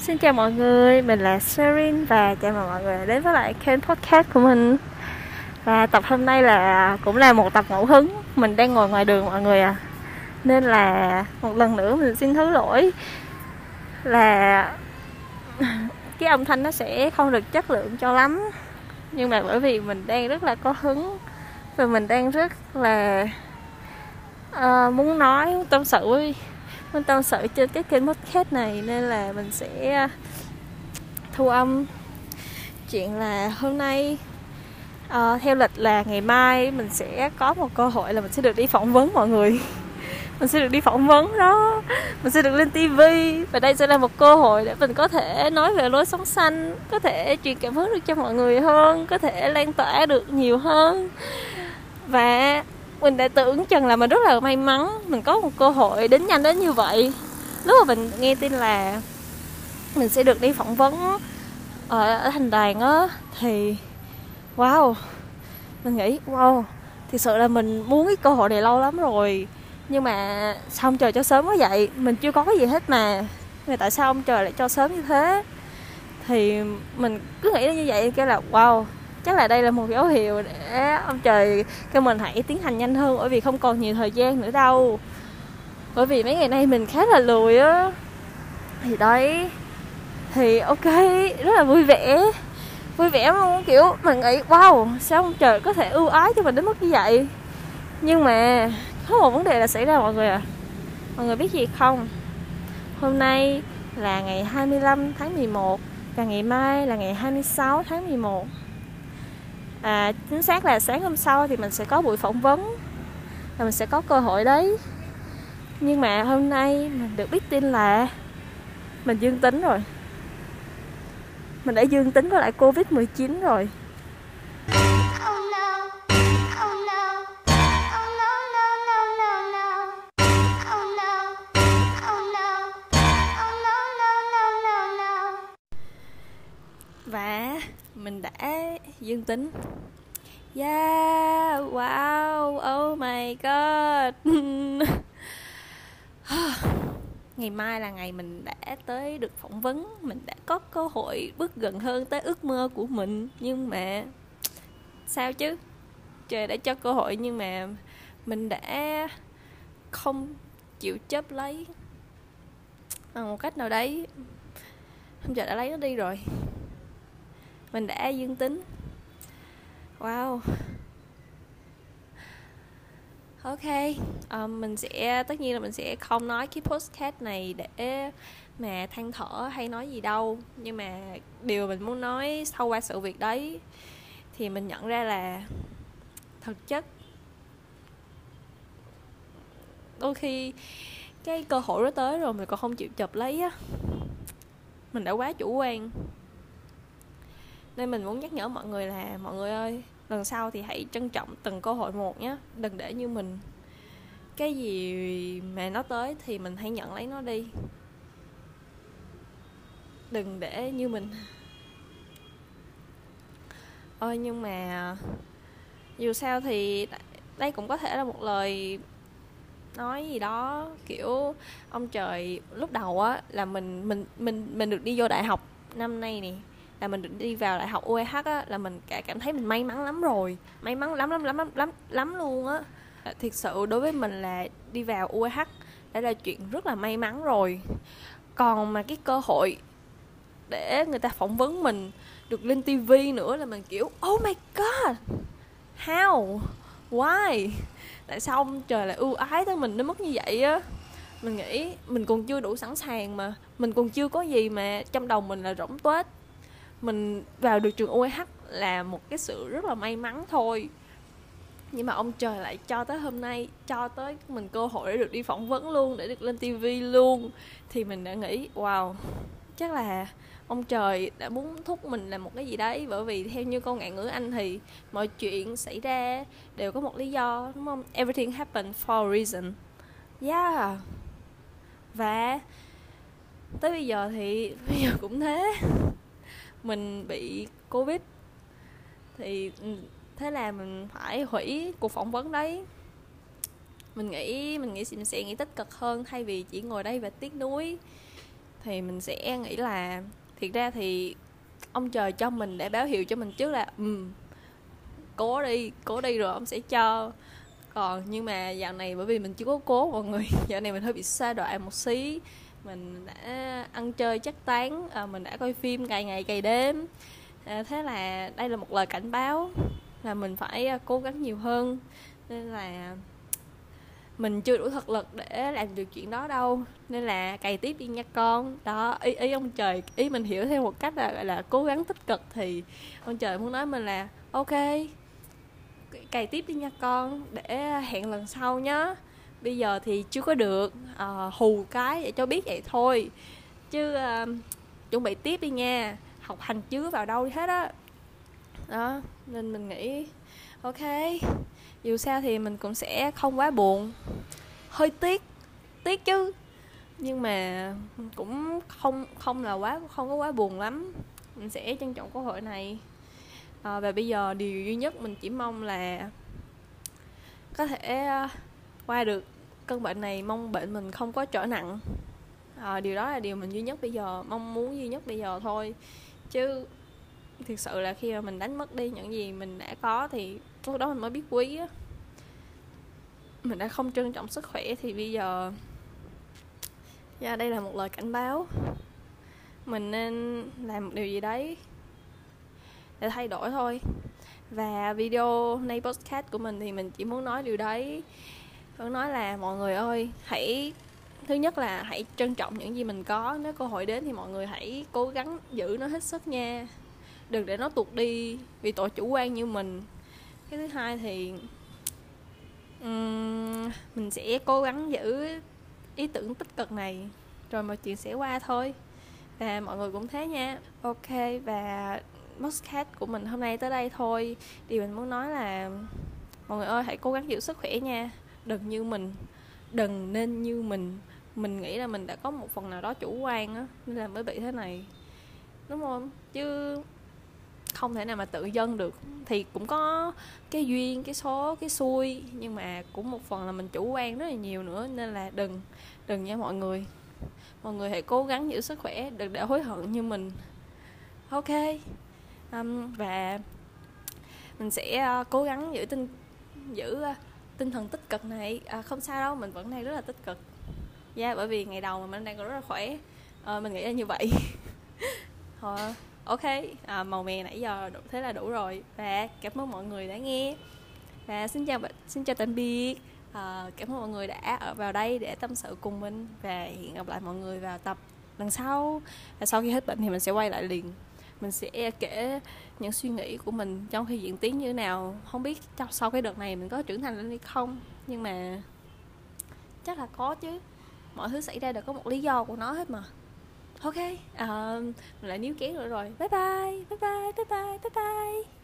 Xin chào mọi người, mình là Serin và chào mừng mọi người đến với lại kênh podcast của mình. Và tập hôm nay là cũng là một tập ngẫu hứng Mình đang ngồi ngoài đường mọi người à. Nên là một lần nữa mình xin thứ lỗi Là cái âm thanh nó sẽ không được chất lượng cho lắm. Nhưng mà bởi vì mình đang rất là có hứng Và mình đang rất là uh, muốn nói, tâm sự với mình tâm sự trên cái kênh podcast này nên là mình sẽ à, thu âm chuyện là hôm nay uh, theo lịch là ngày mai mình sẽ có một cơ hội là mình sẽ được đi phỏng vấn mọi người. Mình sẽ được đi phỏng vấn đó. Mình sẽ được lên tivi và đây sẽ là một cơ hội để mình có thể nói về lối sống xanh có thể truyền cảm hứng được cho mọi người hơn có thể lan tỏa được nhiều hơn. Và mình đã tưởng chừng là mình rất là may mắn mình có một cơ hội đến nhanh đến như vậy. Lúc mà mình nghe tin là mình sẽ được đi phỏng vấn ở, ở thành đoàn á thì wow mình nghĩ wow thực sự là mình muốn cái cơ hội này lâu lắm rồi. Nhưng mà sao ông trời cho sớm quá vậy? Mình chưa có cái gì hết mà. Mà tại sao ông trời lại cho sớm như thế? Thì mình cứ nghĩ như vậy cái là wow chắc là đây là một dấu hiệu để ông trời kêu mình hãy tiến hành nhanh hơn, bởi vì không còn nhiều thời gian nữa đâu. Bởi vì mấy ngày nay mình khá là lười á. Thì đấy, thì ok, rất là vui vẻ. Vui vẻ luôn kiểu mình nghĩ, wow, sao ông trời có thể ưu ái cho mình đến mức như vậy? Nhưng mà, có một vấn đề là xảy ra mọi người à mọi người biết gì không? Hôm nay là ngày 25 tháng 11 và ngày mai là ngày 26 tháng 11 à, chính xác là sáng hôm sau thì mình sẽ có buổi phỏng vấn và mình sẽ có cơ hội đấy. Nhưng mà hôm nay mình được biết tin là mình dương tính rồi. Mình đã dương tính với lại covid 19 rồi. Mình đã dương tính. Yeah, wow, oh my god. Ngày mai là ngày mình đã tới được phỏng vấn. Mình đã có cơ hội bước gần hơn tới ước mơ của mình. Nhưng mà Sao chứ? Trời đã cho cơ hội nhưng mà Mình đã không chịu chấp lấy. Bằng một cách nào đấy Không trời đã lấy nó đi rồi mình đã dương tính. Wow. Ok um, mình sẽ tất nhiên là mình sẽ không nói cái postcard này để mà than thở hay nói gì đâu. Nhưng mà điều mình muốn nói sau qua sự việc đấy thì mình nhận ra là thực chất đôi khi cái cơ hội đó tới rồi mình còn không chịu chụp lấy á. Mình đã quá chủ quan nên mình muốn nhắc nhở mọi người là, mọi người ơi, lần sau thì hãy trân trọng từng cơ hội một nhé. Đừng để như mình. Cái gì mà nó tới thì mình hãy nhận lấy nó đi. Đừng để như mình. Ôi, nhưng mà dù sao thì đây cũng có thể là một lời nói gì đó, kiểu, ông trời, lúc đầu á, là mình mình mình mình được đi vô đại học năm nay nè là mình được đi vào đại học UEH á, là mình cả cảm thấy mình may mắn lắm rồi. May mắn lắm lắm lắm lắm lắm lắm luôn á. Thiệt sự đối với mình là đi vào UEH đã là chuyện rất là may mắn rồi. Còn mà cái cơ hội để người ta phỏng vấn mình được lên tivi nữa là mình kiểu oh my god, how, why? Tại sao ông trời lại ưu ái tới mình đến mức như vậy á? Mình nghĩ mình còn chưa đủ sẵn sàng mà, mình còn chưa có gì mà trong đầu mình là rỗng tuếch mình vào được trường UEH là một cái sự rất là may mắn thôi. Nhưng mà ông trời lại cho tới hôm nay, cho tới mình cơ hội để được đi phỏng vấn luôn, để được lên tivi luôn. Thì mình đã nghĩ, wow, chắc là ông trời đã muốn thúc mình làm một cái gì đấy. Bởi vì theo như câu ngạn ngữ anh thì mọi chuyện xảy ra đều có một lý do, đúng không? Everything happened for a reason. Yeah. Và tới bây giờ thì, bây giờ cũng thế mình bị covid. Thì ừ, thế là mình phải hủy cuộc phỏng vấn đấy. Mình nghĩ mình nghĩ mình sẽ nghĩ tích cực hơn thay vì chỉ ngồi đây và tiếc nuối. Thì mình sẽ nghĩ là, thiệt ra thì ông trời cho mình để báo hiệu cho mình trước là ừ cố đi cố đi rồi ông sẽ cho. Còn nhưng mà dạo này bởi vì mình chưa có cố mọi người, dạo này mình hơi bị xa đoạn một xí mình đã ăn chơi chắc tán à, mình đã coi phim ngày ngày cày đêm. À, thế là đây là một lời cảnh báo là mình phải à, cố gắng nhiều hơn. Nên là mình chưa đủ thực lực để làm được chuyện đó đâu. Nên là cày tiếp đi nha con. Đó ý ý ông trời ý mình hiểu theo một cách là là cố gắng tích cực thì ông trời muốn nói mình là ok cày tiếp đi nha con để hẹn lần sau nhé bây giờ thì chưa có được à, hù cái để cho biết vậy thôi. Chứ à, chuẩn bị tiếp đi nha học hành chứ vào đâu đi hết á. Đó. đó nên mình nghĩ ok dù sao thì mình cũng sẽ không quá buồn. Hơi tiếc tiếc chứ. Nhưng mà cũng không không là quá không có quá buồn lắm. Mình sẽ trân trọng cơ hội này. À, và bây giờ điều duy nhất mình chỉ mong là có thể qua được cơn bệnh này mong bệnh mình không có trở nặng. À, điều đó là điều mình duy nhất bây giờ mong muốn duy nhất bây giờ thôi. Chứ thực sự là khi mà mình đánh mất đi những gì mình đã có thì lúc đó mình mới biết quý á. Mình đã không trân trọng sức khỏe thì bây giờ yeah, đây là một lời cảnh báo. Mình nên làm một điều gì đấy để thay đổi thôi. Và video nay podcast của mình thì mình chỉ muốn nói điều đấy vẫn nói là mọi người ơi hãy thứ nhất là hãy trân trọng những gì mình có. Nếu cơ hội đến thì mọi người hãy cố gắng giữ nó hết sức nha. Đừng để nó tuột đi vì tội chủ quan như mình. Cái thứ hai thì um, mình sẽ cố gắng giữ ý tưởng tích cực này. Rồi mọi chuyện sẽ qua thôi. Và mọi người cũng thế nha. Ok và podcast của mình hôm nay tới đây thôi. Điều mình muốn nói là mọi người ơi hãy cố gắng giữ sức khỏe nha đừng như mình đừng nên như mình. Mình nghĩ là mình đã có một phần nào đó chủ quan á nên là mới bị thế này đúng không? Chứ không thể nào mà tự dân được. Thì cũng có cái duyên cái số cái xui nhưng mà cũng một phần là mình chủ quan rất là nhiều nữa nên là đừng đừng nha mọi người. Mọi người hãy cố gắng giữ sức khỏe đừng để hối hận như mình. Ok um, và mình sẽ uh, cố gắng giữ tinh giữ uh, tinh thần tích cực này. À, không sao đâu mình vẫn đang rất là tích cực. Dạ yeah, bởi vì ngày đầu mà mình đang còn rất là khỏe. À, mình nghĩ là như vậy. Thôi ờ, ok. À, màu mè nãy giờ đủ, thế là đủ rồi. Và cảm ơn mọi người đã nghe. Và xin chào xin chào tạm biệt. À, cảm ơn mọi người đã ở vào đây để tâm sự cùng mình. Và hẹn gặp lại mọi người vào tập lần sau. Và sau khi hết bệnh thì mình sẽ quay lại liền mình sẽ kể những suy nghĩ của mình trong khi diễn tiến như thế nào. Không biết trong sau cái đợt này mình có trưởng thành lên hay không nhưng mà chắc là có chứ. Mọi thứ xảy ra đều có một lý do của nó hết mà. Ok uh, mình lại níu kéo nữa rồi. Bye bye bye bye bye bye bye bye.